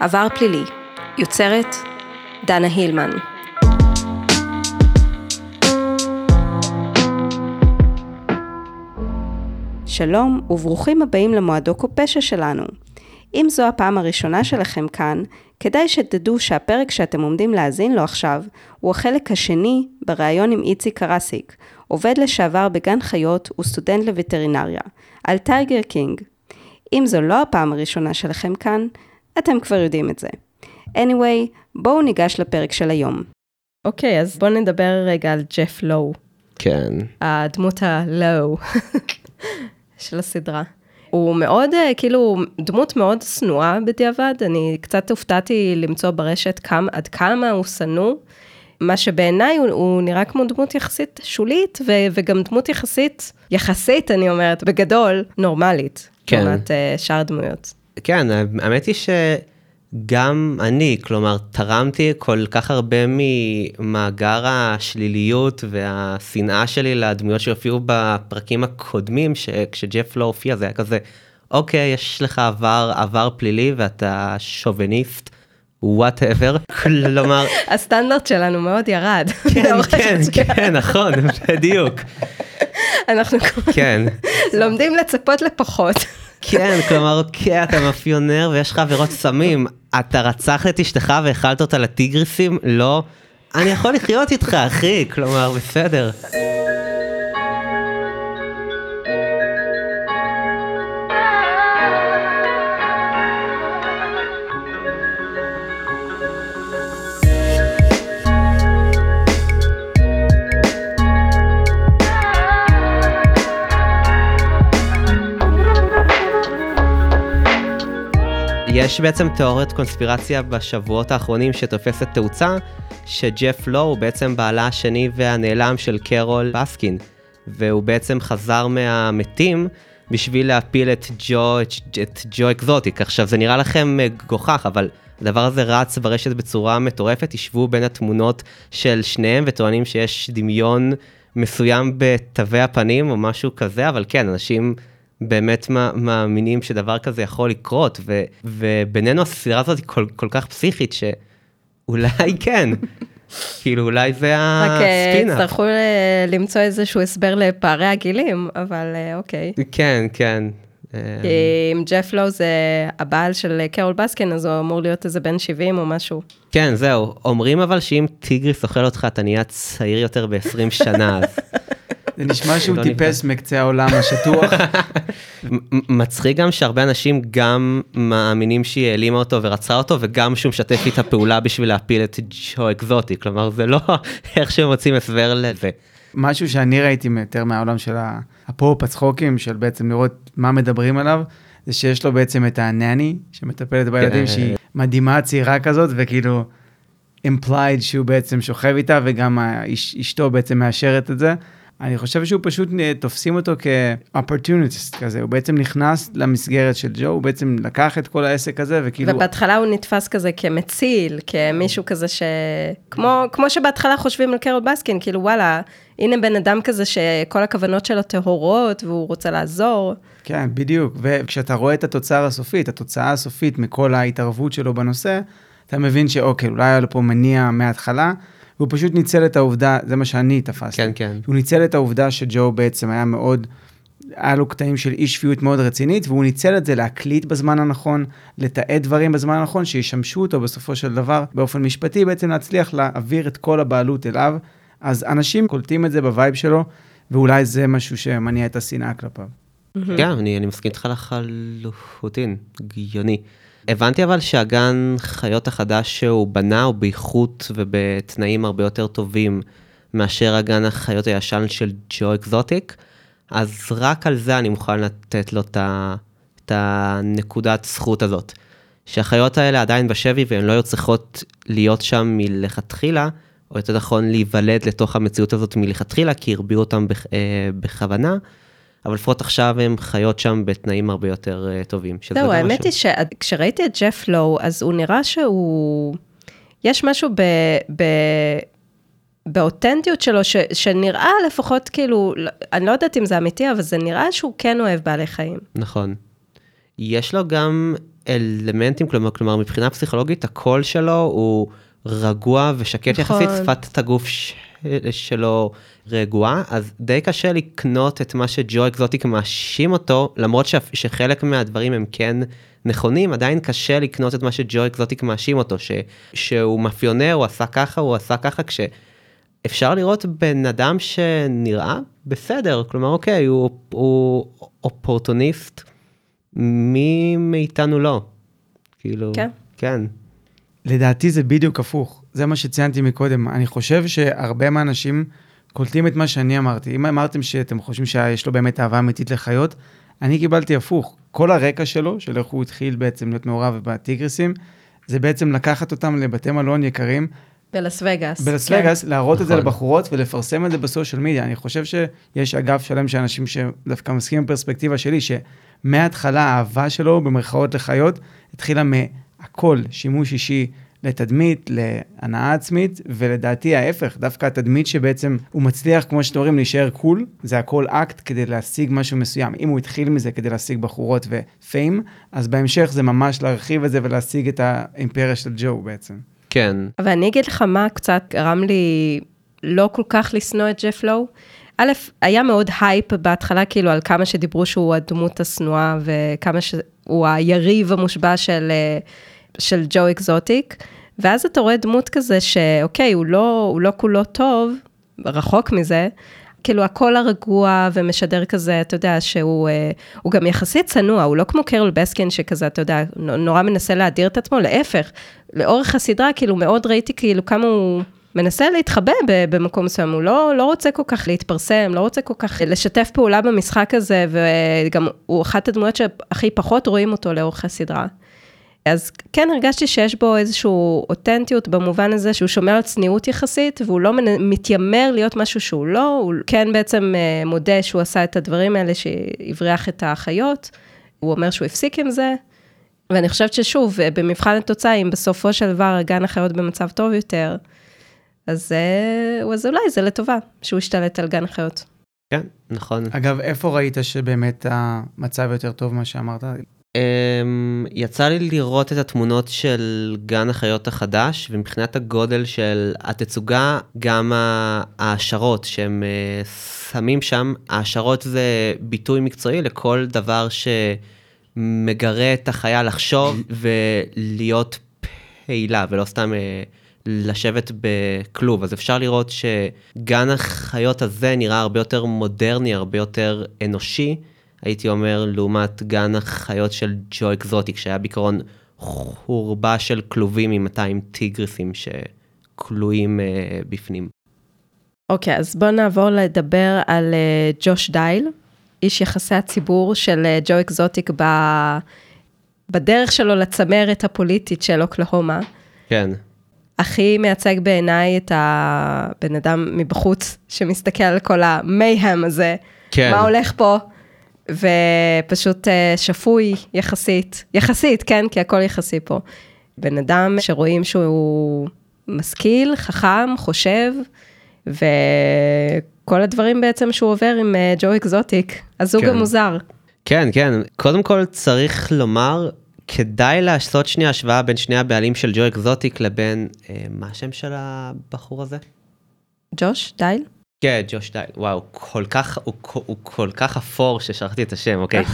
עבר פלילי, יוצרת דנה הילמן. שלום וברוכים הבאים למועדו פשע שלנו. אם זו הפעם הראשונה שלכם כאן, כדאי שתדעו שהפרק שאתם עומדים להאזין לו עכשיו, הוא החלק השני בריאיון עם איציק קרסיק, עובד לשעבר בגן חיות וסטודנט לווטרינריה, על טייגר קינג. אם זו לא הפעם הראשונה שלכם כאן, אתם כבר יודעים את זה. anyway, בואו ניגש לפרק של היום. אוקיי, okay, אז בואו נדבר רגע על ג'ף לואו. כן. הדמות הלואו של הסדרה. הוא מאוד, אה, כאילו, דמות מאוד שנואה בדיעבד, אני קצת הופתעתי למצוא ברשת כמה, עד כמה הוא שנוא. מה שבעיניי הוא, הוא נראה כמו דמות יחסית שולית, ו, וגם דמות יחסית, יחסית, אני אומרת, בגדול, נורמלית. כן. לעומת uh, שאר דמויות. כן, האמת היא שגם אני, כלומר, תרמתי כל כך הרבה ממאגר השליליות והשנאה שלי לדמויות שהופיעו בפרקים הקודמים, שכשג'ף לא הופיע זה היה כזה, אוקיי, יש לך עבר, עבר פלילי ואתה שוביניסט. whatever, כלומר... הסטנדרט שלנו מאוד ירד. כן, כן, כן, נכון, בדיוק. אנחנו כן. לומדים לצפות לפחות. כן, כלומר, אוקיי, אתה מאפיונר ויש לך עבירות סמים, אתה רצחת את אשתך והאכלת אותה לטיגריסים? לא. אני יכול לחיות איתך, אחי, כלומר, בסדר. יש בעצם תיאוריית קונספירציה בשבועות האחרונים שתופסת תאוצה, שג'ף לו הוא בעצם בעלה השני והנעלם של קרול בסקין, והוא בעצם חזר מהמתים בשביל להפיל את ג'ו, את, את ג'ו אקזוטיק. עכשיו זה נראה לכם מגוחך, אבל הדבר הזה רץ ברשת בצורה מטורפת, ישבו בין התמונות של שניהם וטוענים שיש דמיון מסוים בתווי הפנים או משהו כזה, אבל כן, אנשים... באמת מאמינים שדבר כזה יכול לקרות, ו, ובינינו הספירה הזאת היא כל, כל כך פסיכית שאולי כן. כאילו אולי זה הספינה. רק יצטרכו למצוא איזשהו הסבר לפערי הגילים, אבל אה, אוקיי. כן, כן. כי אם ג'ף לואו זה הבעל של קרול בסקין, אז הוא אמור להיות איזה בן 70 או משהו. כן, זהו. אומרים אבל שאם טיגריס אוכל אותך, אתה נהיה צעיר יותר ב-20 שנה, אז... זה נשמע שהוא לא טיפס מקצה העולם השטוח. מצחיק גם שהרבה אנשים גם מאמינים שהיא העלימה אותו ורצחה אותו, וגם שהוא משתף איתה פעולה בשביל להפיל את ג'ו אקזוטי, כלומר זה לא איך שהם מוצאים הסבר לזה. משהו שאני ראיתי יותר מהעולם של הפופ, הצחוקים, של בעצם לראות מה מדברים עליו, זה שיש לו בעצם את הנני, שמטפלת בילדים, כן. שהיא מדהימה צעירה כזאת, וכאילו... implied שהוא בעצם שוכב איתה, וגם אשתו בעצם מאשרת את זה. אני חושב שהוא פשוט אה, תופסים אותו כ-opportunist כזה, הוא בעצם נכנס למסגרת של ג'ו, הוא בעצם לקח את כל העסק הזה וכאילו... ובהתחלה הוא נתפס כזה כמציל, כמישהו כזה ש... כמו, כמו שבהתחלה חושבים על קרול בסקין, כאילו וואלה, הנה בן אדם כזה שכל הכוונות שלו טהורות והוא רוצה לעזור. כן, בדיוק, וכשאתה רואה את התוצר הסופית, התוצאה הסופית מכל ההתערבות שלו בנושא, אתה מבין שאוקיי, אולי היה לו פה מניע מההתחלה. והוא פשוט ניצל את העובדה, זה מה שאני תפסתי. כן, כן. הוא ניצל את העובדה שג'ו בעצם היה מאוד, היה לו קטעים של אי שפיות מאוד רצינית, והוא ניצל את זה להקליט בזמן הנכון, לתעד דברים בזמן הנכון, שישמשו אותו בסופו של דבר, באופן משפטי, בעצם להצליח להעביר את כל הבעלות אליו. אז אנשים קולטים את זה ב vibe שלו, ואולי זה משהו שמניע את השנאה כלפיו. כן, אני, מסכים איתך לחלוטין, הגיוני. הבנתי אבל שהגן חיות החדש שהוא בנה הוא באיכות ובתנאים הרבה יותר טובים מאשר הגן החיות הישן של ג'ו אקזוטיק, אז רק על זה אני מוכן לתת לו את הנקודת זכות הזאת. שהחיות האלה עדיין בשבי והן לא היו צריכות להיות שם מלכתחילה, או יותר נכון להיוולד לתוך המציאות הזאת מלכתחילה, כי הרביעו אותם אה, בכוונה. אבל לפחות עכשיו הן חיות שם בתנאים הרבה יותר uh, טובים. זהו, האמת היא שכשראיתי את ג'ף לואו, אז הוא נראה שהוא... יש משהו ב... ב... באותנטיות שלו, ש, שנראה לפחות כאילו, אני לא יודעת אם זה אמיתי, אבל זה נראה שהוא כן אוהב בעלי חיים. נכון. יש לו גם אלמנטים, כלומר, כלומר מבחינה פסיכולוגית הקול שלו הוא רגוע ושקט נכון. יחסית, שפת הגוף. שלו רגועה, אז די קשה לקנות את מה שג'ו אקזוטיק מאשים אותו, למרות ש... שחלק מהדברים הם כן נכונים, עדיין קשה לקנות את מה שג'ו אקזוטיק מאשים אותו, ש... שהוא מאפיונר, הוא עשה ככה, הוא עשה ככה, כשאפשר לראות בן אדם שנראה בסדר, כלומר אוקיי, הוא, הוא אופורטוניסט, מי מאיתנו לא? כאילו, כן. כן. לדעתי זה בדיוק הפוך, זה מה שציינתי מקודם. אני חושב שהרבה מהאנשים קולטים את מה שאני אמרתי. אם אמרתם שאתם חושבים שיש לו באמת אהבה אמיתית לחיות, אני קיבלתי הפוך. כל הרקע שלו, של איך הוא התחיל בעצם להיות מעורב בטיגריסים, זה בעצם לקחת אותם לבתי מלון יקרים, בלס וגאס. בלס כן. וגאס, להראות את זה נכון. לבחורות ולפרסם את זה בסושיאל מדיה. אני חושב שיש אגף שלם של אנשים שדווקא מסכימים עם פרספקטיבה שלי, שמההתחלה האהבה שלו, במרכאות לחיות, התחילה מהכל, שימוש אישי לתדמית, להנאה עצמית, ולדעתי ההפך, דווקא התדמית שבעצם הוא מצליח, כמו שאתם אומרים, להישאר cool, זה הכל אקט כדי להשיג משהו מסוים. אם הוא התחיל מזה כדי להשיג בחורות ו fame, אז בהמשך זה ממש להרחיב את זה ולהשיג את האימפריה של ג'ו בעצם. כן, אבל אני אגיד לך מה קצת גרם לי לא כל כך לשנוא את ג'ף לואו. א', היה מאוד הייפ בהתחלה, כאילו, על כמה שדיברו שהוא הדמות השנואה, וכמה שהוא היריב המושבע של, אה, של ג'ו אקזוטיק. ואז אתה רואה דמות כזה שאוקיי, הוא לא, הוא לא כולו טוב, רחוק מזה, כאילו הקול הרגוע ומשדר כזה, אתה יודע, שהוא אה, הוא גם יחסית צנוע, הוא לא כמו קרול בסקין שכזה, אתה יודע, נו- נורא מנסה להדיר את עצמו, להפך, לאורך הסדרה, כאילו מאוד ראיתי כאילו כמה הוא מנסה להתחבא במקום מסוים, הוא לא, לא רוצה כל כך להתפרסם, לא רוצה כל כך לשתף פעולה במשחק הזה, וגם הוא אחת הדמויות שהכי פחות רואים אותו לאורך הסדרה. אז כן הרגשתי שיש בו איזושהי אותנטיות במובן הזה שהוא שומר על צניעות יחסית, והוא לא מתיימר להיות משהו שהוא לא, הוא כן בעצם אה, מודה שהוא עשה את הדברים האלה שהבריח את האחיות, הוא אומר שהוא הפסיק עם זה, ואני חושבת ששוב, אה, במבחן התוצאה, אם בסופו של דבר הגן החיות במצב טוב יותר, אז, אה, אז אולי זה לטובה שהוא השתלט על גן החיות. כן, נכון. אגב, איפה ראית שבאמת המצב יותר טוב ממה שאמרת? Um, יצא לי לראות את התמונות של גן החיות החדש, ומבחינת הגודל של התצוגה, גם ההעשרות שהם uh, שמים שם, ההעשרות זה ביטוי מקצועי לכל דבר שמגרה את החיה לחשוב ולהיות פעילה, ולא סתם uh, לשבת בכלוב. אז אפשר לראות שגן החיות הזה נראה הרבה יותר מודרני, הרבה יותר אנושי. הייתי אומר, לעומת גן החיות של ג'ו אקזוטיק, שהיה בעיקרון חורבה של כלובים עם 200 טיגריסים שכלואים uh, בפנים. אוקיי, אז בואו נעבור לדבר על אה, ג'וש דייל, איש יחסי הציבור של אה, ג'ו אקזוטיק ב... בדרך שלו לצמרת הפוליטית של אוקלהומה. כן, הכי מייצג בעיניי את הבן אדם מבחוץ, שמסתכל על כל המייהם הזה, כן. מה הולך פה, ופשוט אה, שפוי יחסית, יחסית, כן, כי הכל יחסי פה. בן אדם שרואים שהוא משכיל, חכם, חושב, וכל הדברים בעצם שהוא עובר עם אה, ג'ו אקזוטיק, הזוג כן. המוזר. כן, כן. קודם כל צריך לומר, כדאי לעשות שנייה השוואה בין שני הבעלים של ג'ו אקזוטיק לבין, אה, מה השם של הבחור הזה? ג'וש דייל? כן, ג'וש דייל, וואו, כל כך, הוא, הוא כל כך אפור ששכחתי את השם, אוקיי.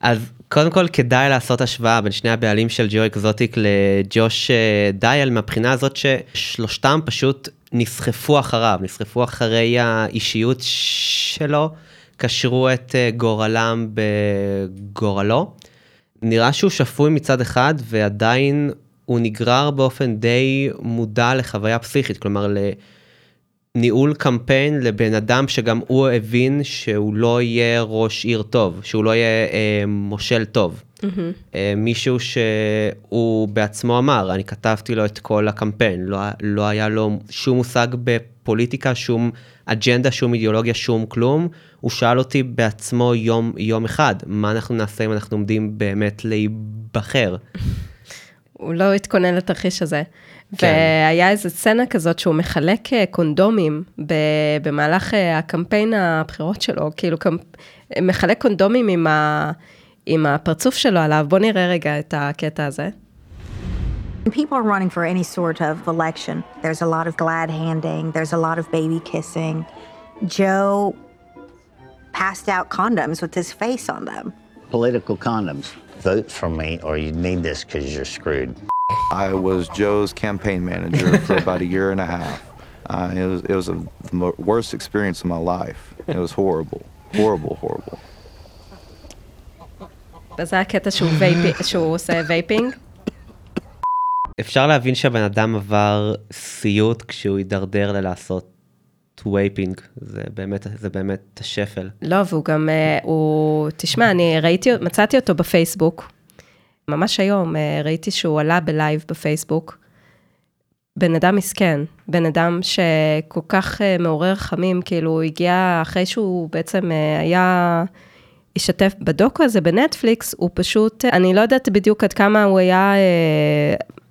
אז קודם כל כדאי לעשות השוואה בין שני הבעלים של ג'ו אקזוטיק לג'וש אה, דייל מהבחינה הזאת ששלושתם פשוט נסחפו אחריו, נסחפו אחרי האישיות שלו, קשרו את אה, גורלם בגורלו. נראה שהוא שפוי מצד אחד ועדיין הוא נגרר באופן די מודע לחוויה פסיכית, כלומר לניהול קמפיין לבן אדם שגם הוא הבין שהוא לא יהיה ראש עיר טוב, שהוא לא יהיה אה, מושל טוב. אה, מישהו שהוא בעצמו אמר, אני כתבתי לו את כל הקמפיין, לא, לא היה לו שום מושג בפוליטיקה, שום אג'נדה, שום אידיאולוגיה, שום כלום. הוא שאל אותי בעצמו יום, יום אחד, מה אנחנו נעשה אם אנחנו עומדים באמת להיבחר. הוא לא התכונן לתרחיש הזה. כן. והיה איזו סצנה כזאת שהוא מחלק אה, קונדומים במהלך אה, הקמפיין הבחירות שלו, כאילו קמפ... מחלק קונדומים עם, ה... עם הפרצוף שלו עליו. בוא נראה רגע את הקטע הזה. When people are running for any sort of election, there's a lot of glad handing, there's a lot of baby kissing. Joe passed out condoms with his face on them. Political condoms. Vote for me or you need this because you're screwed. I was Joe's campaign manager for about a year and a half. Uh, it was it was a, the worst experience of my life. It was horrible, horrible, horrible. וזה הקטע שהוא, וייפ... שהוא עושה וייפינג. אפשר להבין שהבן אדם עבר סיוט כשהוא הידרדר ללעשות וייפינג, זה באמת, זה באמת השפל. לא, והוא גם, אה, הוא, תשמע, אני ראיתי, מצאתי אותו בפייסבוק, ממש היום אה, ראיתי שהוא עלה בלייב בפייסבוק. בן אדם מסכן, בן אדם שכל כך אה, מעורר רחמים, כאילו הוא הגיע אחרי שהוא בעצם אה, היה, השתתף בדוקו הזה בנטפליקס, הוא פשוט, אני לא יודעת בדיוק עד כמה הוא היה,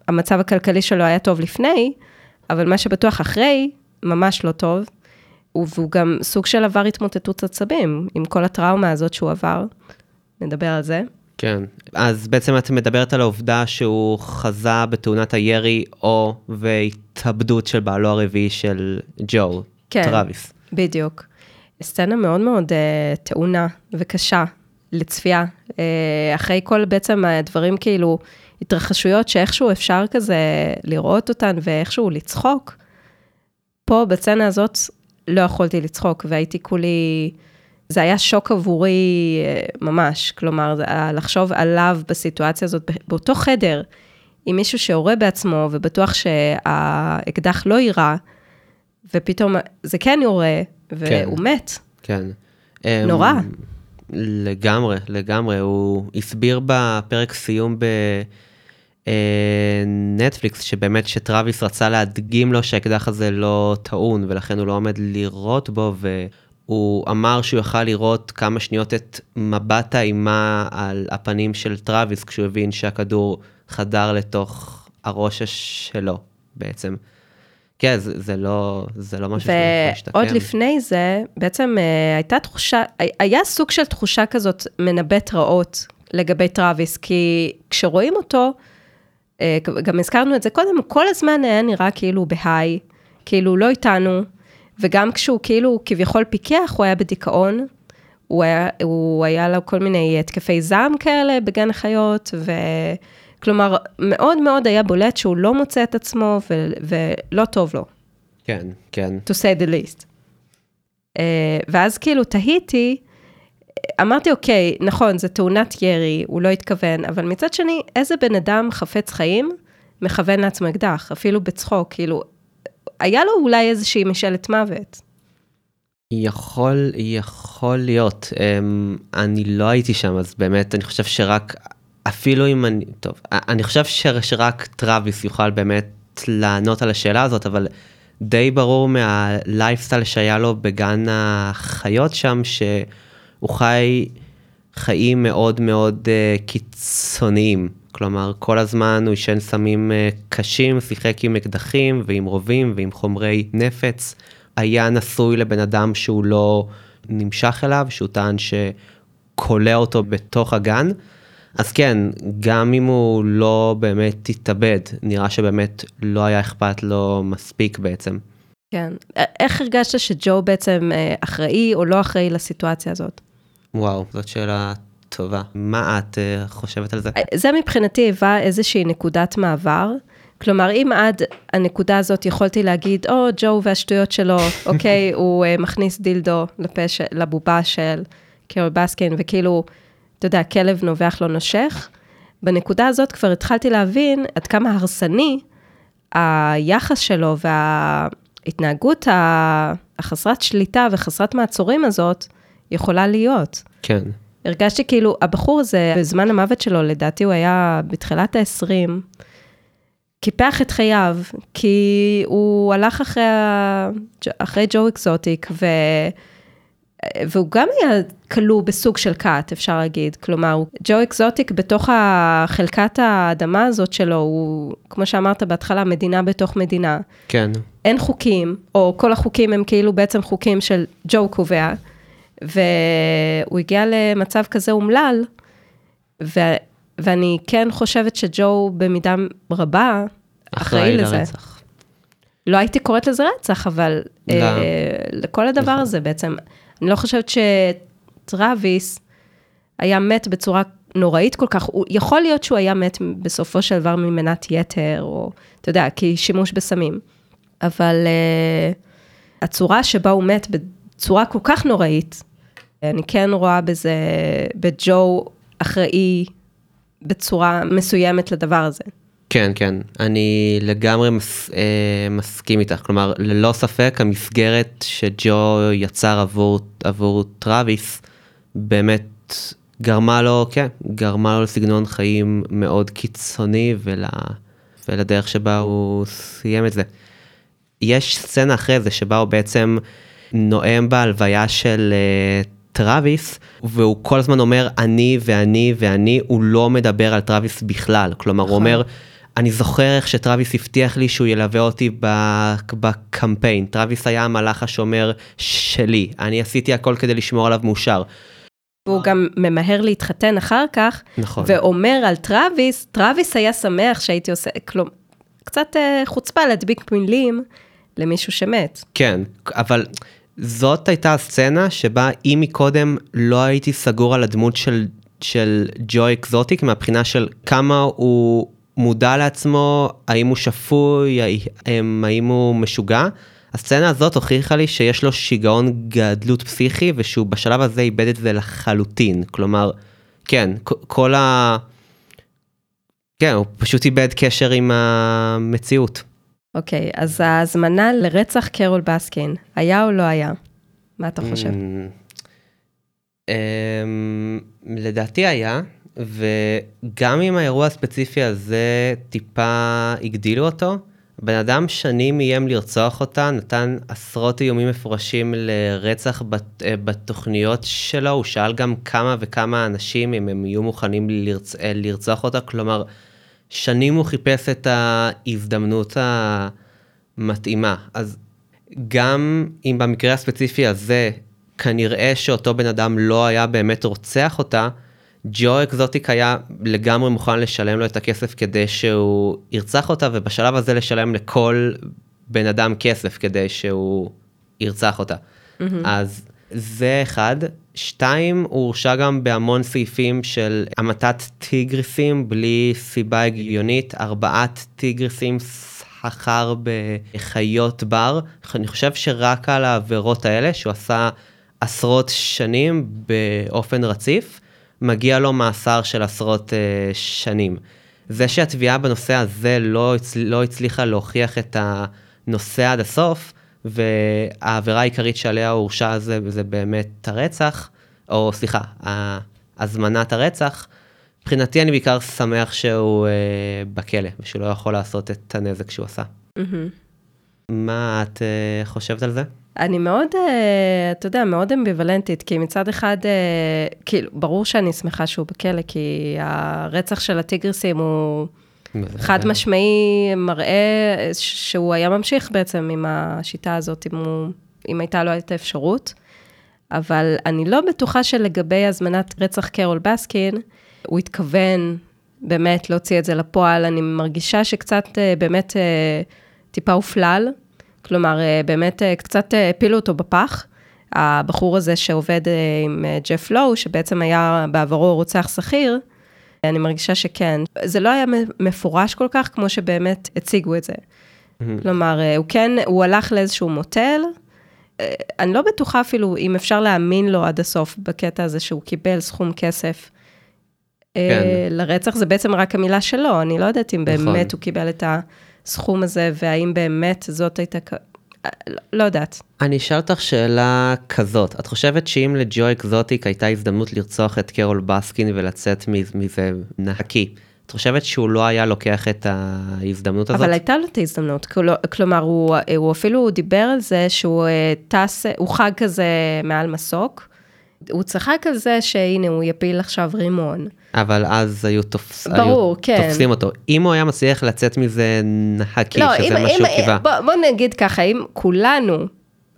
המצב הכלכלי שלו היה טוב לפני, אבל מה שבטוח אחרי, ממש לא טוב. והוא גם סוג של עבר התמוטטות עצבים, עם כל הטראומה הזאת שהוא עבר. נדבר על זה. כן, אז בעצם את מדברת על העובדה שהוא חזה בתאונת הירי או והתאבדות של בעלו הרביעי של ג'ו, כן. טראביס. בדיוק. סצנה מאוד מאוד uh, טעונה וקשה לצפייה. Uh, אחרי כל בעצם הדברים כאילו, התרחשויות שאיכשהו אפשר כזה לראות אותן ואיכשהו לצחוק, פה בסצנה הזאת לא יכולתי לצחוק והייתי כולי, זה היה שוק עבורי אה, ממש, כלומר, לחשוב עליו בסיטואציה הזאת, באותו חדר, עם מישהו שיורה בעצמו ובטוח שהאקדח לא יירה, ופתאום זה כן יורה, והוא כן. מת. כן. נורא. אמ, לגמרי, לגמרי. הוא הסביר בפרק סיום בנטפליקס, שבאמת שטראביס רצה להדגים לו שהאקדח הזה לא טעון, ולכן הוא לא עומד לירות בו, והוא אמר שהוא יכל לראות כמה שניות את מבט האימה על הפנים של טראביס, כשהוא הבין שהכדור חדר לתוך הראש שלו, בעצם. כן, זה, זה לא, זה לא משהו שיכול ועוד להשתקם. לפני זה, בעצם אה, הייתה תחושה, היה סוג של תחושה כזאת מנבאת רעות לגבי טראביס, כי כשרואים אותו, אה, גם הזכרנו את זה קודם, הוא כל הזמן היה נראה כאילו הוא בהיי, כאילו הוא לא איתנו, וגם כשהוא כאילו כביכול פיקח, הוא היה בדיכאון, הוא היה, הוא היה לו כל מיני התקפי זעם כאלה בגן החיות, וכלומר, מאוד מאוד היה בולט שהוא לא מוצא את עצמו ו, ולא טוב לו. כן, כן. to say the least. Uh, ואז כאילו תהיתי, אמרתי, אוקיי, נכון, זו תאונת ירי, הוא לא התכוון, אבל מצד שני, איזה בן אדם חפץ חיים מכוון לעצמו אקדח, אפילו בצחוק, כאילו, היה לו אולי איזושהי משאלת מוות. יכול, יכול להיות. Um, אני לא הייתי שם, אז באמת, אני חושב שרק, אפילו אם אני, טוב, אני חושב שרק טראביס יוכל באמת לענות על השאלה הזאת, אבל די ברור מהלייפסטייל שהיה לו בגן החיות שם, שהוא חי חיים מאוד מאוד uh, קיצוניים. כלומר, כל הזמן הוא עישן סמים uh, קשים, שיחק עם אקדחים ועם רובים ועם חומרי נפץ. היה נשוי לבן אדם שהוא לא נמשך אליו, שהוא טען שכולא אותו בתוך הגן. אז כן, גם אם הוא לא באמת התאבד, נראה שבאמת לא היה אכפת לו מספיק בעצם. כן. איך הרגשת שג'ו בעצם אה, אחראי או לא אחראי לסיטואציה הזאת? וואו, זאת שאלה טובה. מה את uh, חושבת על זה? זה מבחינתי היווה איזושהי נקודת מעבר. כלומר, אם עד הנקודה הזאת יכולתי להגיד, או, ג'ו והשטויות שלו, אוקיי, הוא uh, מכניס דילדו לפש, לבובה של קרול בסקין, וכאילו, אתה יודע, כלב נובח לא נושך, בנקודה הזאת כבר התחלתי להבין עד כמה הרסני היחס שלו וההתנהגות החסרת שליטה וחסרת מעצורים הזאת יכולה להיות. כן. הרגשתי כאילו, הבחור הזה, בזמן המוות שלו, לדעתי הוא היה בתחילת ה-20, קיפח את חייו, כי הוא הלך אחרי. אחרי ג'ו אקזוטיק, ו... והוא גם היה כלוא בסוג של כת, אפשר להגיד. כלומר, ג'ו אקזוטיק בתוך חלקת האדמה הזאת שלו, הוא, כמו שאמרת בהתחלה, מדינה בתוך מדינה. כן. אין חוקים, או כל החוקים הם כאילו בעצם חוקים של ג'ו קובע, והוא הגיע למצב כזה אומלל, ו, ואני כן חושבת שג'ו במידה רבה אחראי לזה. לרצח. לא הייתי קוראת לזה רצח, אבל לא. אה, לכל הדבר נכון. הזה בעצם. אני לא חושבת שטראביס היה מת בצורה נוראית כל כך. הוא, יכול להיות שהוא היה מת בסופו של דבר ממנת יתר, או אתה יודע, כי שימוש בסמים. אבל אה, הצורה שבה הוא מת בצורה כל כך נוראית, אני כן רואה בזה, בג'ו אחראי בצורה מסוימת לדבר הזה. כן, כן, אני לגמרי מס, אה, מסכים איתך. כלומר, ללא ספק המסגרת שג'ו יצר עבור, עבור טראביס, באמת גרמה לו, כן, גרמה לו לסגנון חיים מאוד קיצוני ול, ולדרך שבה הוא סיים את זה. יש סצנה אחרי זה שבה הוא בעצם נואם בהלוויה של uh, טראביס, והוא כל הזמן אומר אני ואני ואני, הוא לא מדבר על טראביס בכלל. כלומר, הוא אומר, אני זוכר איך שטראביס הבטיח לי שהוא ילווה אותי בקמפיין. טראביס היה המלאך השומר שלי, אני עשיתי הכל כדי לשמור עליו מאושר. והוא גם ממהר להתחתן אחר כך, נכון. ואומר על טראביס, טראביס היה שמח שהייתי עושה, כלום, קצת אה, חוצפה להדביק מילים למישהו שמת. כן, אבל זאת הייתה הסצנה שבה אם מקודם לא הייתי סגור על הדמות של, של ג'ו אקזוטיק מהבחינה של כמה הוא מודע לעצמו, האם הוא שפוי, האם, הוא משוגע, הסצנה הזאת הוכיחה לי שיש לו שיגעון גדלות פסיכי ושהוא בשלב הזה איבד את זה לחלוטין. כלומר, כן, כל ה... כן, הוא פשוט איבד קשר עם המציאות. אוקיי, אז ההזמנה לרצח קרול בסקין, היה או לא היה? מה אתה חושב? אמ, אמ, לדעתי היה, וגם אם האירוע הספציפי הזה טיפה הגדילו אותו, בן אדם שנים איים לרצוח אותה, נתן עשרות איומים מפורשים לרצח בת, אה, בתוכניות שלו, הוא שאל גם כמה וכמה אנשים אם הם יהיו מוכנים לרצ, אה, לרצוח אותה, כלומר, שנים הוא חיפש את ההזדמנות המתאימה. אז גם אם במקרה הספציפי הזה, כנראה שאותו בן אדם לא היה באמת רוצח אותה, ג'ו אקזוטיק היה לגמרי מוכן לשלם לו את הכסף כדי שהוא ירצח אותה, ובשלב הזה לשלם לכל בן אדם כסף כדי שהוא ירצח אותה. Mm-hmm. אז זה אחד. שתיים, הוא הורשע גם בהמון סעיפים של המתת טיגריסים בלי סיבה הגיונית, ארבעת טיגריסים סחר בחיות בר. אני חושב שרק על העבירות האלה, שהוא עשה עשרות שנים באופן רציף, מגיע לו מאסר של עשרות uh, שנים. זה שהתביעה בנושא הזה לא, הצ... לא הצליחה להוכיח את הנושא עד הסוף, והעבירה העיקרית שעליה הוא הורשע זה, זה באמת הרצח, או סליחה, הזמנת הרצח. מבחינתי אני בעיקר שמח שהוא uh, בכלא, ושהוא לא יכול לעשות את הנזק שהוא עשה. מה את uh, חושבת על זה? אני מאוד, אה, אתה יודע, מאוד אמביוולנטית, כי מצד אחד, אה, כאילו, ברור שאני שמחה שהוא בכלא, כי הרצח של הטיגריסים הוא חד משמעי מראה שהוא היה ממשיך בעצם עם השיטה הזאת, אם, הוא, אם הייתה לו את האפשרות. אבל אני לא בטוחה שלגבי הזמנת רצח קרול בסקין, הוא התכוון באמת להוציא את זה לפועל. אני מרגישה שקצת אה, באמת טיפה הופלל. כלומר, באמת קצת הפילו אותו בפח. הבחור הזה שעובד עם ג'ף לואו, שבעצם היה בעברו רוצח שכיר, אני מרגישה שכן. זה לא היה מפורש כל כך, כמו שבאמת הציגו את זה. Mm-hmm. כלומר, הוא כן, הוא הלך לאיזשהו מוטל, אני לא בטוחה אפילו אם אפשר להאמין לו עד הסוף בקטע הזה שהוא קיבל סכום כסף כן. לרצח, זה בעצם רק המילה שלו, אני לא יודעת אם נכון. באמת הוא קיבל את. הסכום הזה, והאם באמת זאת הייתה, לא יודעת. אני אשאל אותך שאלה כזאת, את חושבת שאם לג'ו אקזוטיק הייתה הזדמנות לרצוח את קרול בסקין ולצאת מזה נקי, את חושבת שהוא לא היה לוקח את ההזדמנות הזאת? אבל הייתה לו את ההזדמנות, כלומר, הוא, הוא אפילו דיבר על זה שהוא טס, הוא חג כזה מעל מסוק. הוא צחק על זה שהנה הוא יפיל עכשיו רימון. אבל אז היו, תופס, ברור, היו כן. תופסים אותו. אם הוא היה מצליח לצאת מזה נקי, לא, שזה אם, מה שהוא קיווה. בוא, בוא נגיד ככה, אם כולנו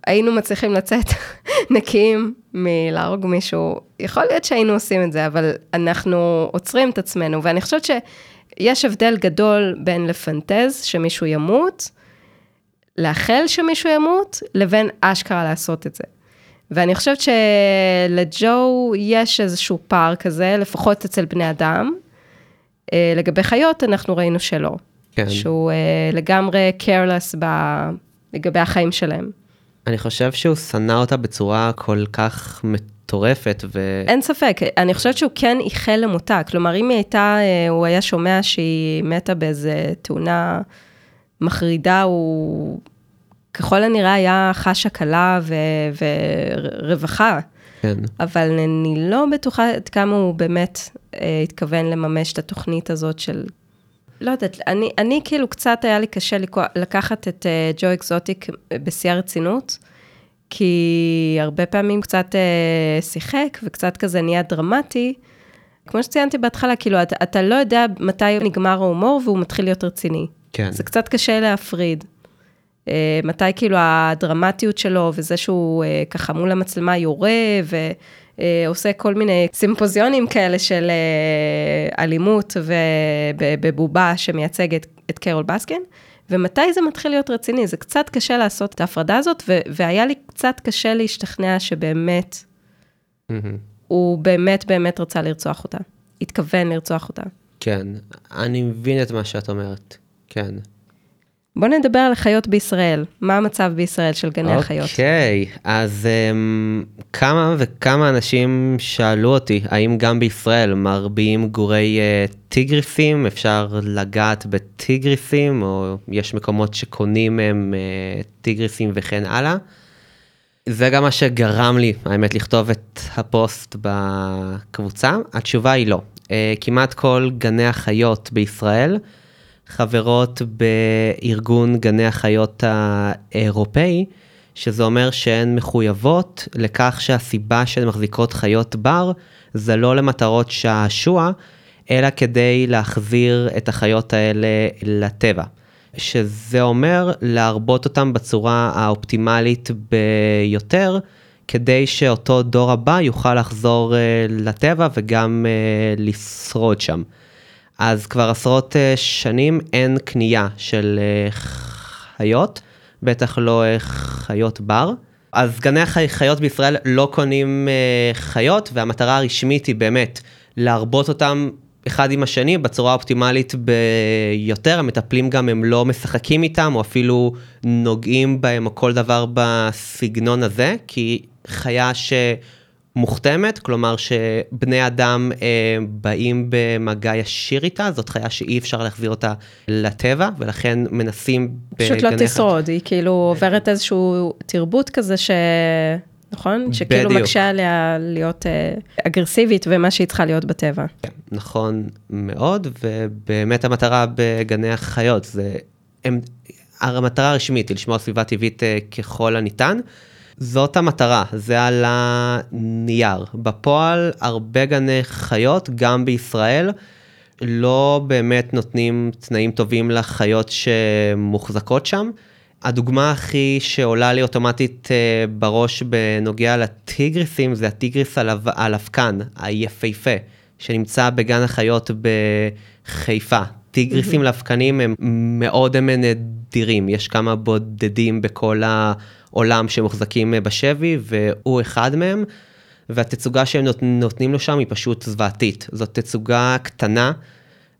היינו מצליחים לצאת נקיים מלהרוג מישהו, יכול להיות שהיינו עושים את זה, אבל אנחנו עוצרים את עצמנו, ואני חושבת שיש הבדל גדול בין לפנטז שמישהו ימות, לאחל שמישהו ימות, לבין אשכרה לעשות את זה. ואני חושבת שלג'ו יש איזשהו פער כזה, לפחות אצל בני אדם. אה, לגבי חיות, אנחנו ראינו שלא. כן. שהוא אה, לגמרי careless ב... לגבי החיים שלהם. אני חושב שהוא שנא אותה בצורה כל כך מטורפת, ו... אין ספק, אני חושבת שהוא כן איחל למותה. כלומר, אם היא הייתה, אה, הוא היה שומע שהיא מתה באיזה תאונה מחרידה, הוא ככל הנראה היה חש הקלה ו... ורווחה. כן. אבל אני לא בטוחה עד כמה הוא באמת אה, התכוון לממש את התוכנית הזאת של... לא יודעת, אני, אני כאילו קצת היה לי קשה לקחת את אה, ג'ו אקזוטיק בשיא הרצינות, כי הרבה פעמים קצת אה, שיחק וקצת כזה נהיה דרמטי. כמו שציינתי בהתחלה, כאילו, אתה, אתה לא יודע מתי נגמר ההומור והוא מתחיל להיות רציני. כן. זה קצת קשה להפריד. אה, מתי כאילו הדרמטיות שלו, וזה שהוא אה, ככה מול המצלמה יורה, ועושה כל מיני סימפוזיונים כאלה של אה, אלימות ובבובה שמייצגת את קרול בסקין, ומתי זה מתחיל להיות רציני, זה קצת קשה לעשות את ההפרדה הזאת, והיה לי קצת קשה להשתכנע שבאמת, הוא באמת באמת רצה לרצוח אותה, התכוון לרצוח אותה. כן, אני מבין את מה שאת אומרת, כן. בוא נדבר על החיות בישראל. מה המצב בישראל של גני החיות? אוקיי, אז um, כמה וכמה אנשים שאלו אותי, האם גם בישראל מרביעים גורי uh, טיגריסים, אפשר לגעת בטיגריסים, או יש מקומות שקונים מהם uh, טיגריסים וכן הלאה. זה גם מה שגרם לי, האמת, לכתוב את הפוסט בקבוצה. התשובה היא לא. Uh, כמעט כל גני החיות בישראל, חברות בארגון גני החיות האירופאי, שזה אומר שהן מחויבות לכך שהסיבה שהן מחזיקות חיות בר זה לא למטרות שעשוע, אלא כדי להחזיר את החיות האלה לטבע. שזה אומר להרבות אותם בצורה האופטימלית ביותר, כדי שאותו דור הבא יוכל לחזור לטבע וגם לשרוד שם. אז כבר עשרות אה, שנים אין קנייה של אה, חיות, בטח לא אה, חיות בר. אז גני החיות בישראל לא קונים חיות, והמטרה הרשמית היא באמת להרבות אותם אחד עם השני בצורה האופטימלית ביותר, המטפלים גם הם לא משחקים איתם, או אפילו נוגעים בהם, או כל דבר בסגנון הזה, כי חיה ש... מוכתמת, כלומר שבני אדם אה, באים במגע ישיר איתה, זאת חיה שאי אפשר להחזיר אותה לטבע, ולכן מנסים פשוט לא תשרוד, היא כאילו עוברת איזשהו תרבות כזה ש... נכון? שכאילו בדיוק. מקשה עליה להיות אה, אגרסיבית ומה שהיא צריכה להיות בטבע. כן, נכון מאוד, ובאמת המטרה בגני החיות זה, הם, המטרה הרשמית היא לשמור סביבה טבעית אה, ככל הניתן. זאת המטרה, זה על הנייר. בפועל, הרבה גני חיות, גם בישראל, לא באמת נותנים תנאים טובים לחיות שמוחזקות שם. הדוגמה הכי שעולה לי אוטומטית אה, בראש בנוגע לטיגריסים, זה הטיגריס הלבקן, היפהפה, שנמצא בגן החיות בחיפה. טיגריסים לבקנים הם מאוד הם נדירים, יש כמה בודדים בכל העולם שמוחזקים בשבי, והוא אחד מהם, והתצוגה שהם נות, נותנים לו שם היא פשוט זוועתית. זאת תצוגה קטנה,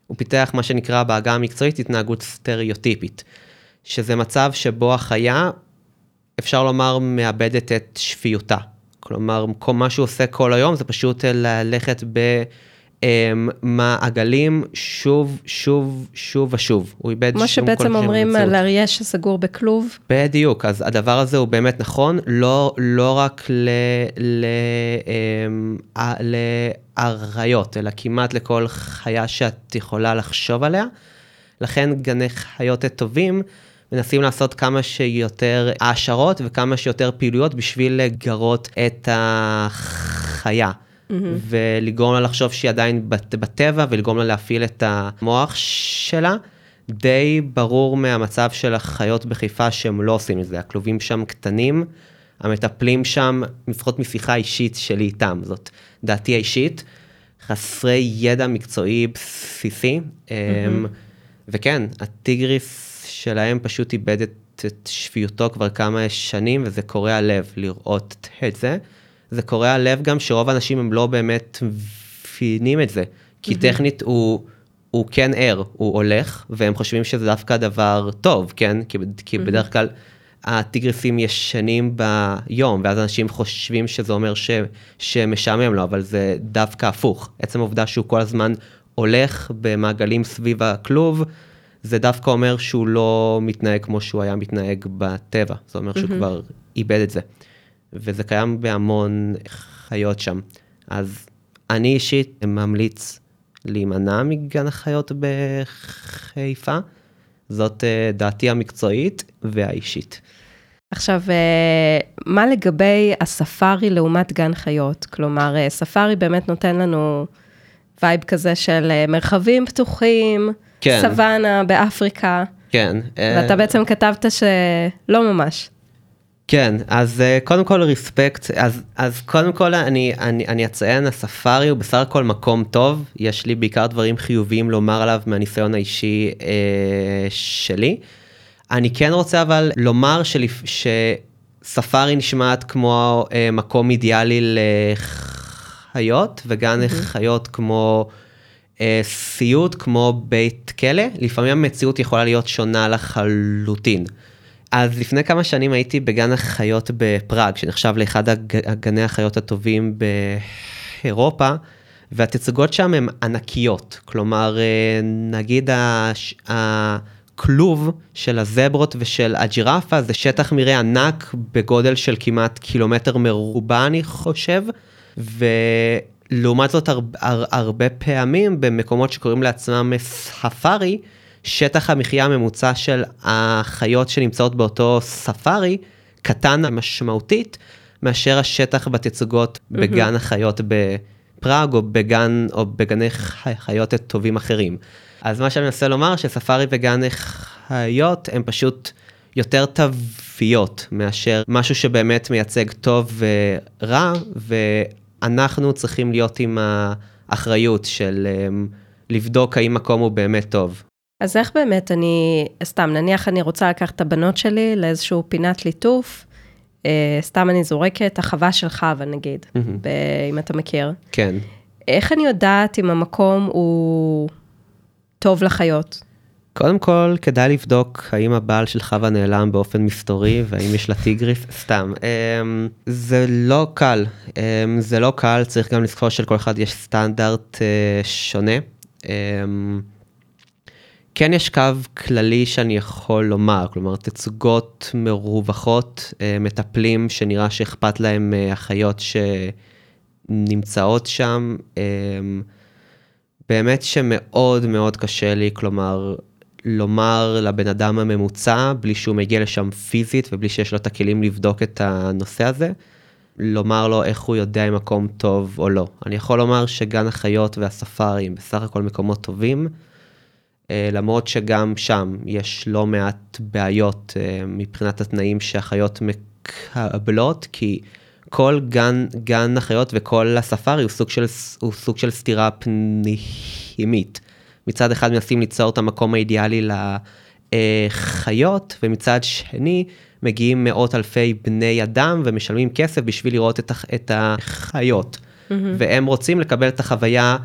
הוא פיתח מה שנקרא בעגה המקצועית התנהגות סטריאוטיפית, שזה מצב שבו החיה, אפשר לומר, מאבדת את שפיותה. כלומר, כל מה שהוא עושה כל היום זה פשוט ללכת ב... מעגלים שוב, שוב, שוב ושוב. הוא איבד שום כל שם כמו שבעצם אומרים על אריה שסגור בכלוב. בדיוק, אז הדבר הזה הוא באמת נכון, לא, לא רק ל, לאריות, אלא כמעט לכל חיה שאת יכולה לחשוב עליה. לכן גני חיות טובים מנסים לעשות כמה שיותר העשרות וכמה שיותר פעילויות בשביל לגרות את החיה. Mm-hmm. ולגרום לה לחשוב שהיא עדיין בטבע ולגרום לה להפעיל את המוח שלה. די ברור מהמצב של החיות בחיפה שהם לא עושים את זה, הכלובים שם קטנים, המטפלים שם, לפחות משיחה אישית שלי איתם, זאת דעתי האישית, חסרי ידע מקצועי בסיסי, mm-hmm. וכן, הטיגריס שלהם פשוט איבד את, את שפיותו כבר כמה שנים, וזה קורע לב לראות את זה. זה קורע לב גם שרוב האנשים הם לא באמת מבינים את זה, כי mm-hmm. טכנית הוא... הוא כן ער, הוא הולך, והם חושבים שזה דווקא דבר טוב, כן? כי, כי mm-hmm. בדרך כלל הטיגריסים ישנים ביום, ואז אנשים חושבים שזה אומר ש, שמשעמם לו, אבל זה דווקא הפוך. עצם העובדה שהוא כל הזמן הולך במעגלים סביב הכלוב, זה דווקא אומר שהוא לא מתנהג כמו שהוא היה מתנהג בטבע. זה אומר שהוא mm-hmm. כבר איבד את זה. וזה קיים בהמון חיות שם. אז אני אישית ממליץ להימנע מגן החיות בחיפה. זאת אה, דעתי המקצועית והאישית. עכשיו, אה, מה לגבי הספארי לעומת גן חיות? כלומר, אה, ספארי באמת נותן לנו vibe כזה של מרחבים פתוחים, כן. סוואנה באפריקה. כן. ואתה בעצם כתבת שלא ממש. כן, אז uh, קודם כל ריספקט, אז, אז קודם כל אני, אני, אני אציין, הספארי הוא בסך הכל מקום טוב, יש לי בעיקר דברים חיוביים לומר עליו מהניסיון האישי uh, שלי. אני כן רוצה אבל לומר שלפ, שספארי נשמעת כמו uh, מקום אידיאלי לחיות, וגן mm-hmm. חיות כמו uh, סיוט, כמו בית כלא, לפעמים המציאות יכולה להיות שונה לחלוטין. אז לפני כמה שנים הייתי בגן החיות בפראג, שנחשב לאחד הגני החיות הטובים באירופה, והתצוגות שם הן ענקיות. כלומר, אה, נגיד הכלוב של הזברות ושל הג'ירפה זה שטח מרעה ענק בגודל של כמעט קילומטר מרובע, אני חושב, ולעומת זאת, הר, הר, הרבה פעמים במקומות שקוראים לעצמם ספארי, שטח המחיה הממוצע של החיות שנמצאות באותו ספארי קטן משמעותית מאשר השטח בתצוגות. בגן החיות בפראג או בגן או בגני חיות טובים אחרים. אז מה שאני מנסה לומר שספארי וגן חיות הם פשוט יותר תוויות מאשר משהו שבאמת מייצג טוב ורע ואנחנו צריכים להיות עם האחריות של אמ, לבדוק האם מקום הוא באמת טוב. אז איך באמת אני, סתם, נניח אני רוצה לקחת את הבנות שלי לאיזשהו פינת ליטוף, אה, סתם אני זורקת, החווה של חווה נגיד, mm-hmm. ב, אם אתה מכיר. כן. איך אני יודעת אם המקום הוא טוב לחיות? קודם כל, כדאי לבדוק האם הבעל של חווה נעלם באופן מסתורי והאם יש לה טיגריס, סתם. Um, זה לא קל, um, זה לא קל, צריך גם לזכור שלכל אחד יש סטנדרט uh, שונה. כן יש קו כללי שאני יכול לומר, כלומר תצוגות מרווחות, אה, מטפלים שנראה שאכפת להם מהחיות שנמצאות שם. אה, באמת שמאוד מאוד קשה לי, כלומר, לומר לבן אדם הממוצע, בלי שהוא מגיע לשם פיזית ובלי שיש לו את הכלים לבדוק את הנושא הזה, לומר לו איך הוא יודע אם מקום טוב או לא. אני יכול לומר שגן החיות והספארי הם בסך הכל מקומות טובים. אה, למרות שגם שם יש לא מעט בעיות אה, מבחינת התנאים שהחיות מקבלות, כי כל גן, גן החיות וכל הספארי הוא סוג של, הוא סוג של סתירה פנימית. מצד אחד מנסים ליצור את המקום האידיאלי לחיות, ומצד שני מגיעים מאות אלפי בני אדם ומשלמים כסף בשביל לראות את החיות. Mm-hmm. והם רוצים לקבל את החוויה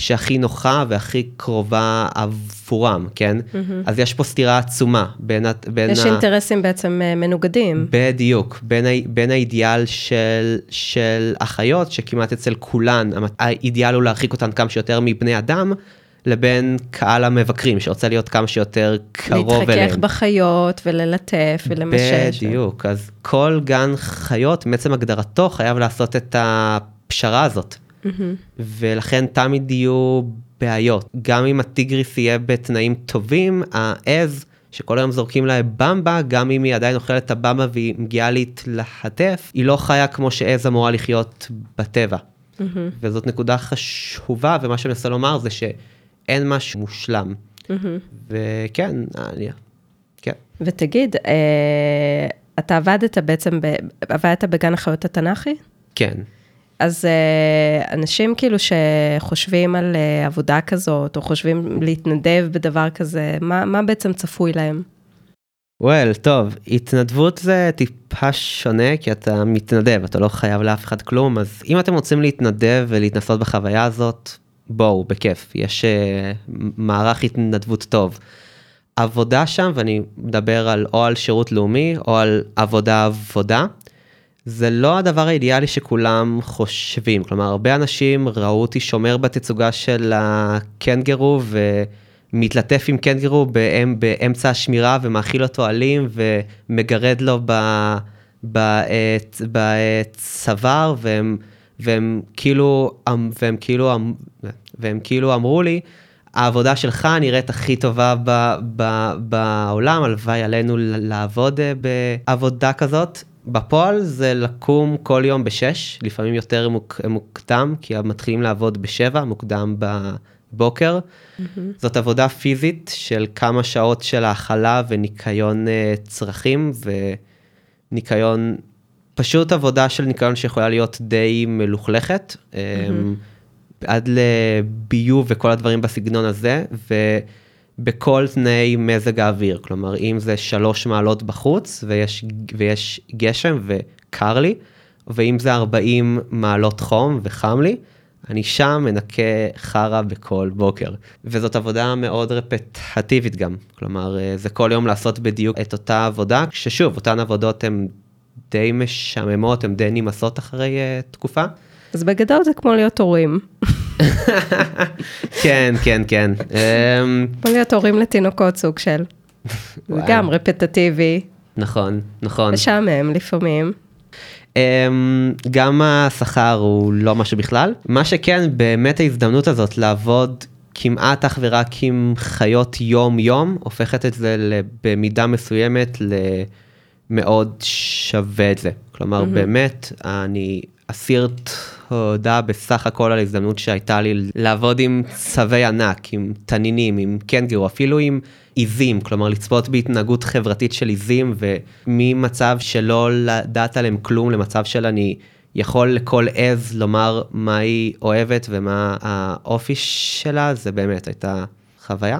שהכי נוחה והכי קרובה עבורם, כן? Mm-hmm. אז יש פה סתירה עצומה בין. בין יש ה... אינטרסים בעצם אה, מנוגדים. בדיוק, בין, ה... בין האידיאל של, של החיות, שכמעט אצל כולן, האידיאל הוא להרחיק אותן כמה שיותר מבני אדם, לבין קהל המבקרים שרוצה להיות כמה שיותר קרוב להתחכך אליהם. להתחכך בחיות וללטף ולמשש. בדיוק, אז כל גן חיות, מעצם הגדרתו, חייב לעשות את הפשרה הזאת. Mm-hmm. ולכן תמיד יהיו בעיות. גם אם הטיגריס יהיה בתנאים טובים, העז, שכל היום זורקים לה במבה, גם אם היא עדיין אוכלת את הבמבה והיא מגיעה להתלהטף, היא לא חיה כמו שעז אמורה לחיות בטבע. Mm-hmm. וזאת נקודה חשובה, ומה שאני מנסה לומר זה שאין משהו מושלם. Mm-hmm. וכן, אני... כן. ותגיד, אה, אתה עבדת בעצם, ב, עבדת בגן החיות התנ"כי? כן. אז uh, אנשים כאילו שחושבים על uh, עבודה כזאת, או חושבים להתנדב בדבר כזה, מה, מה בעצם צפוי להם? וול, well, טוב, התנדבות זה טיפה שונה, כי אתה מתנדב, אתה לא חייב לאף אחד כלום, אז אם אתם רוצים להתנדב ולהתנסות בחוויה הזאת, בואו, בכיף, יש uh, מערך התנדבות טוב. עבודה שם, ואני מדבר על או על שירות לאומי, או על עבודה עבודה, זה לא הדבר האידיאלי שכולם חושבים. כלומר, הרבה אנשים ראו אותי שומר בתצוגה של הקנגרו ומתלטף עם קנגרו באמצע השמירה ומאכיל אותו עלים ומגרד לו בצוואר, והם, והם, כאילו, והם, כאילו, והם כאילו אמרו לי, העבודה שלך נראית הכי טובה ב, ב, בעולם, הלוואי עלינו לעבוד אה, בעבודה כזאת. בפועל זה לקום כל יום בשש, לפעמים יותר מוק, מוקדם, כי מתחילים לעבוד בשבע, מוקדם בבוקר. Mm-hmm. זאת עבודה פיזית של כמה שעות של האכלה וניקיון אה, צרכים וניקיון, פשוט עבודה של ניקיון שיכולה להיות די מלוכלכת. Mm-hmm. עד לביוב וכל הדברים בסגנון הזה, ובכל תנאי מזג האוויר, כלומר אם זה שלוש מעלות בחוץ ויש, ויש גשם וקר לי, ואם זה 40 מעלות חום וחם לי, אני שם מנקה חרא בכל בוקר. וזאת עבודה מאוד רפטטיבית גם, כלומר זה כל יום לעשות בדיוק את אותה עבודה, ששוב, אותן עבודות הן די משעממות, הן די נמאסות אחרי uh, תקופה. אז בגדול זה כמו להיות הורים. כן, כן, כן. אמ, כמו להיות הורים לתינוקות סוג של. זה גם רפטטיבי. נכון, נכון. משעמם לפעמים. אמ, גם השכר הוא לא משהו בכלל. מה שכן, באמת ההזדמנות הזאת לעבוד כמעט אך ורק עם חיות יום-יום, הופכת את זה במידה מסוימת למאוד שווה את זה. כלומר, באמת, אני אסיר תודה בסך הכל על ההזדמנות שהייתה לי לעבוד עם צווי ענק, עם תנינים, עם קנגרו, אפילו עם עיזים, כלומר לצפות בהתנהגות חברתית של עיזים, וממצב שלא לדעת עליהם כלום למצב של אני יכול לכל עז לומר מה היא אוהבת ומה האופי שלה, זה באמת הייתה חוויה.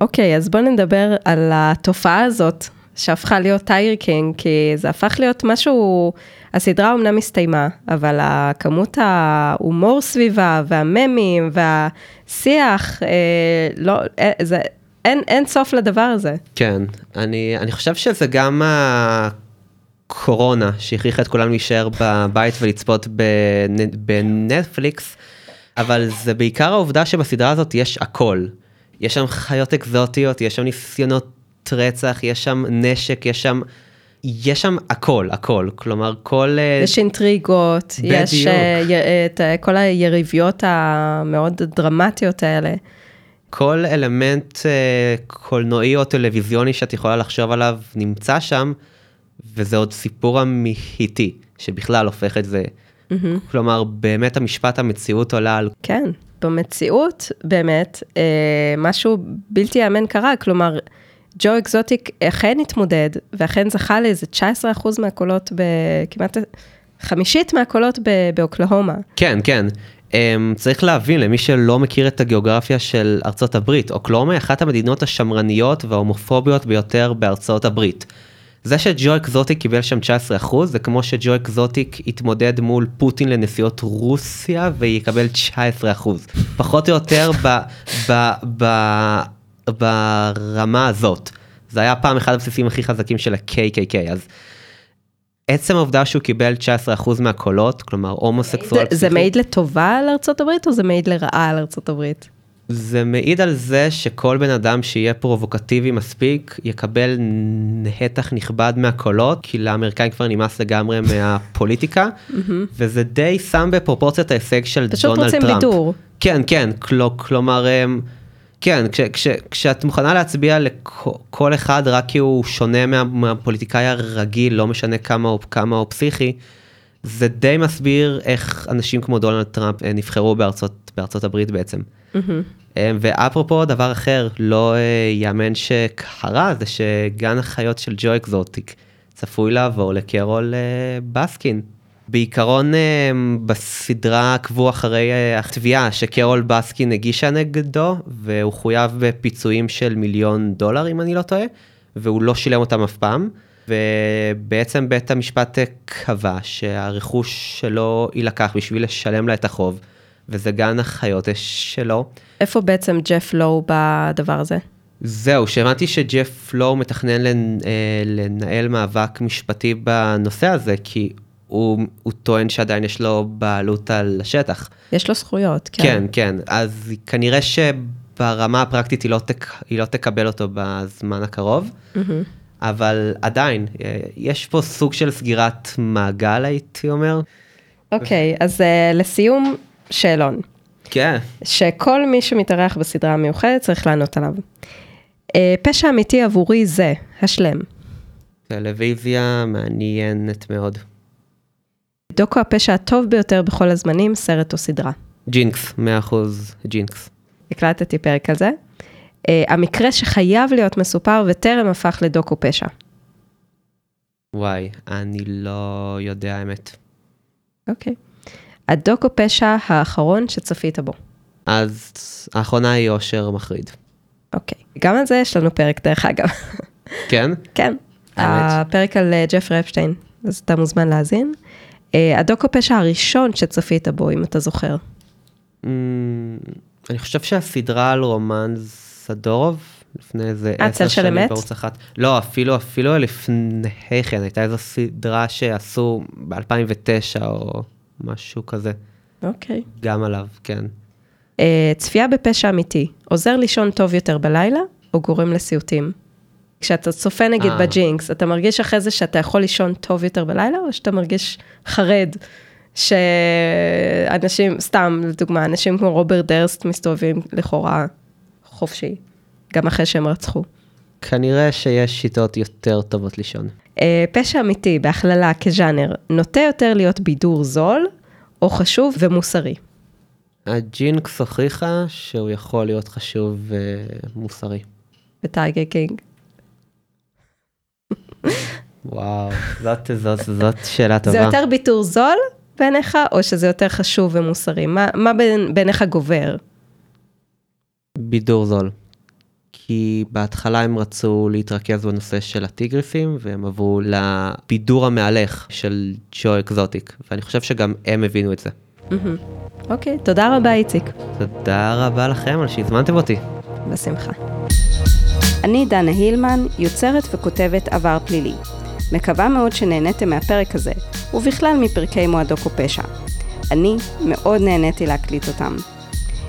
אוקיי, אז בוא נדבר על התופעה הזאת שהפכה להיות Tiger King, כי זה הפך להיות משהו, הסדרה אמנם הסתיימה, אבל הכמות ההומור סביבה, והממים, והשיח, אה, לא, אה, זה, אין, אין סוף לדבר הזה. כן, אני, אני חושב שזה גם הקורונה, שהכריחה את כולם להישאר בבית ולצפות בנטפליקס, אבל זה בעיקר העובדה שבסדרה הזאת יש הכל. יש שם חיות אקזוטיות, יש שם ניסיונות רצח, יש שם נשק, יש שם... יש שם הכל, הכל, כלומר כל... אה, יש אינטריגות, בדיוק. יש uh, את כל היריביות המאוד דרמטיות האלה. כל אלמנט קולנועי או טלוויזיוני שאת יכולה לחשוב עליו נמצא שם, וזה עוד סיפור אמיתי, שבכלל הופך את זה. Mm-hmm. כלומר, באמת המשפט המציאות עולה על... כן, במציאות באמת משהו בלתי יאמן קרה, כלומר... ג'ו אקזוטיק אכן התמודד, ואכן זכה לאיזה 19% מהקולות, כמעט חמישית מהקולות באוקלהומה. כן, כן. Um, צריך להבין, למי שלא מכיר את הגיאוגרפיה של ארצות הברית, אוקלהומה היא אחת המדינות השמרניות וההומופוביות ביותר בארצות הברית. זה שג'ו אקזוטיק קיבל שם 19% זה כמו שג'ו אקזוטיק התמודד מול פוטין לנשיאות רוסיה ויקבל 19%. פחות או יותר ב, ב, ב, ברמה הזאת. זה היה פעם אחד הבסיסים הכי חזקים של ה-KKK, אז עצם העובדה שהוא קיבל 19% מהקולות, כלומר הומוסקסואל... זה, זה מעיד לטובה על ארצות הברית או זה מעיד לרעה על ארצות הברית? זה מעיד על זה שכל בן אדם שיהיה פרובוקטיבי מספיק יקבל נתח נכבד מהקולות, כי לאמריקאים כבר נמאס לגמרי מהפוליטיקה, וזה די שם בפרופורציית ההישג של דונלד טראמפ. פשוט רוצים בידור. כן, כן, כל, כלומר... כן, כש, כש, כשאת מוכנה להצביע לכל אחד רק כי הוא שונה מה, מהפוליטיקאי הרגיל, לא משנה כמה, כמה הוא פסיכי, זה די מסביר איך אנשים כמו דונלד טראמפ אה, נבחרו בארצות, בארצות הברית בעצם. Mm-hmm. ואפרופו דבר אחר, לא אה, יאמן שקרה, זה שגן החיות של ג'ו אקזוטיק צפוי לעבור לקרול אה, בסקין. בעיקרון אה, בסדרה עקבו אחרי אה, התביעה שקרול בסקין הגישה נגדו, והוא חויב בפיצויים של מיליון דולר אם אני לא טועה, והוא לא שילם אותם אף פעם. ובעצם בית המשפט קבע שהרכוש שלו יילקח בשביל לשלם לה את החוב, וזה גן החיות שלו. איפה בעצם ג'ף לואו בדבר הזה? זהו, שמעתי שג'ף לואו מתכנן לנ, אה, לנהל מאבק משפטי בנושא הזה, כי הוא, הוא טוען שעדיין יש לו בעלות על השטח. יש לו זכויות, כן. כן, כן, אז כנראה שברמה הפרקטית היא לא, תק, היא לא תקבל אותו בזמן הקרוב. Mm-hmm. אבל עדיין, אה, יש פה סוג של סגירת מעגל, הייתי אומר. אוקיי, okay, אז uh, לסיום, שאלון. כן. שכל מי שמתארח בסדרה המיוחדת צריך לענות עליו. Uh, פשע אמיתי עבורי זה, השלם. טלוויזיה מעניינת מאוד. דוקו הפשע הטוב ביותר בכל הזמנים, סרט או סדרה. ג'ינקס, 100% ג'ינקס. הקלטתי פרק על זה. uh, המקרה שחייב להיות מסופר וטרם הפך לדוקו פשע. וואי, אני לא יודע האמת. אוקיי. Okay. הדוקו פשע האחרון שצפית בו. אז האחרונה היא אושר מחריד. אוקיי. Okay. גם על זה יש לנו פרק דרך אגב. כן? כן. הפרק על אה, ג'פרי אפשטיין, אז אתה מוזמן להאזין. Uh, הדוקו פשע הראשון שצפית בו, אם אתה זוכר. Mm, אני חושב שהסדרה על רומן סדורוב, לפני איזה אה, עשר שנים בערוץ אחת. לא, אפילו, אפילו לפני כן, הייתה איזו סדרה שעשו ב-2009 או משהו כזה. אוקיי. גם עליו, כן. אה, צפייה בפשע אמיתי, עוזר לישון טוב יותר בלילה, או גורם לסיוטים? כשאתה צופה נגיד אה. אה. ב Jinx, אתה מרגיש אחרי זה שאתה יכול לישון טוב יותר בלילה, או שאתה מרגיש חרד שאנשים, סתם, לדוגמה, אנשים כמו רוברט דרסט מסתובבים לכאורה חופשי, גם אחרי שהם רצחו. כנראה שיש שיטות יותר טובות לישון. אה, פשע אמיתי בהכללה כז'אנר, נוטה יותר להיות בידור זול, או חשוב ומוסרי. ה Jinx הוכיחה שהוא יכול להיות חשוב ומוסרי. ו Tiger King. וואו, זאת, זאת, זאת שאלה טובה. זה יותר בידור זול בעיניך, או שזה יותר חשוב ומוסרי? מה, מה בעיניך גובר? בידור זול. כי בהתחלה הם רצו להתרכז בנושא של הטיגריסים, והם עברו לבידור המהלך של ג'ו אקזוטיק, ואני חושב שגם הם הבינו את זה. אוקיי, okay, תודה רבה איציק. תודה רבה לכם על שהזמנתם אותי. בשמחה. אני דנה הילמן, יוצרת וכותבת עבר פלילי. מקווה מאוד שנהניתם מהפרק הזה, ובכלל מפרקי מועדוקו פשע. אני מאוד נהניתי להקליט אותם.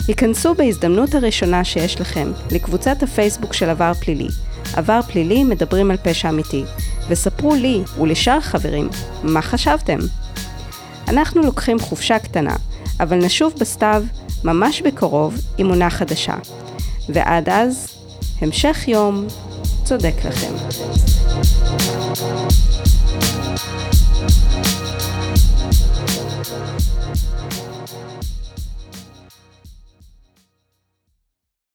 היכנסו בהזדמנות הראשונה שיש לכם לקבוצת הפייסבוק של עבר פלילי. עבר פלילי מדברים על פשע אמיתי, וספרו לי ולשאר החברים מה חשבתם. אנחנו לוקחים חופשה קטנה, אבל נשוב בסתיו ממש בקרוב עם עונה חדשה. ועד אז, המשך יום צודק לכם.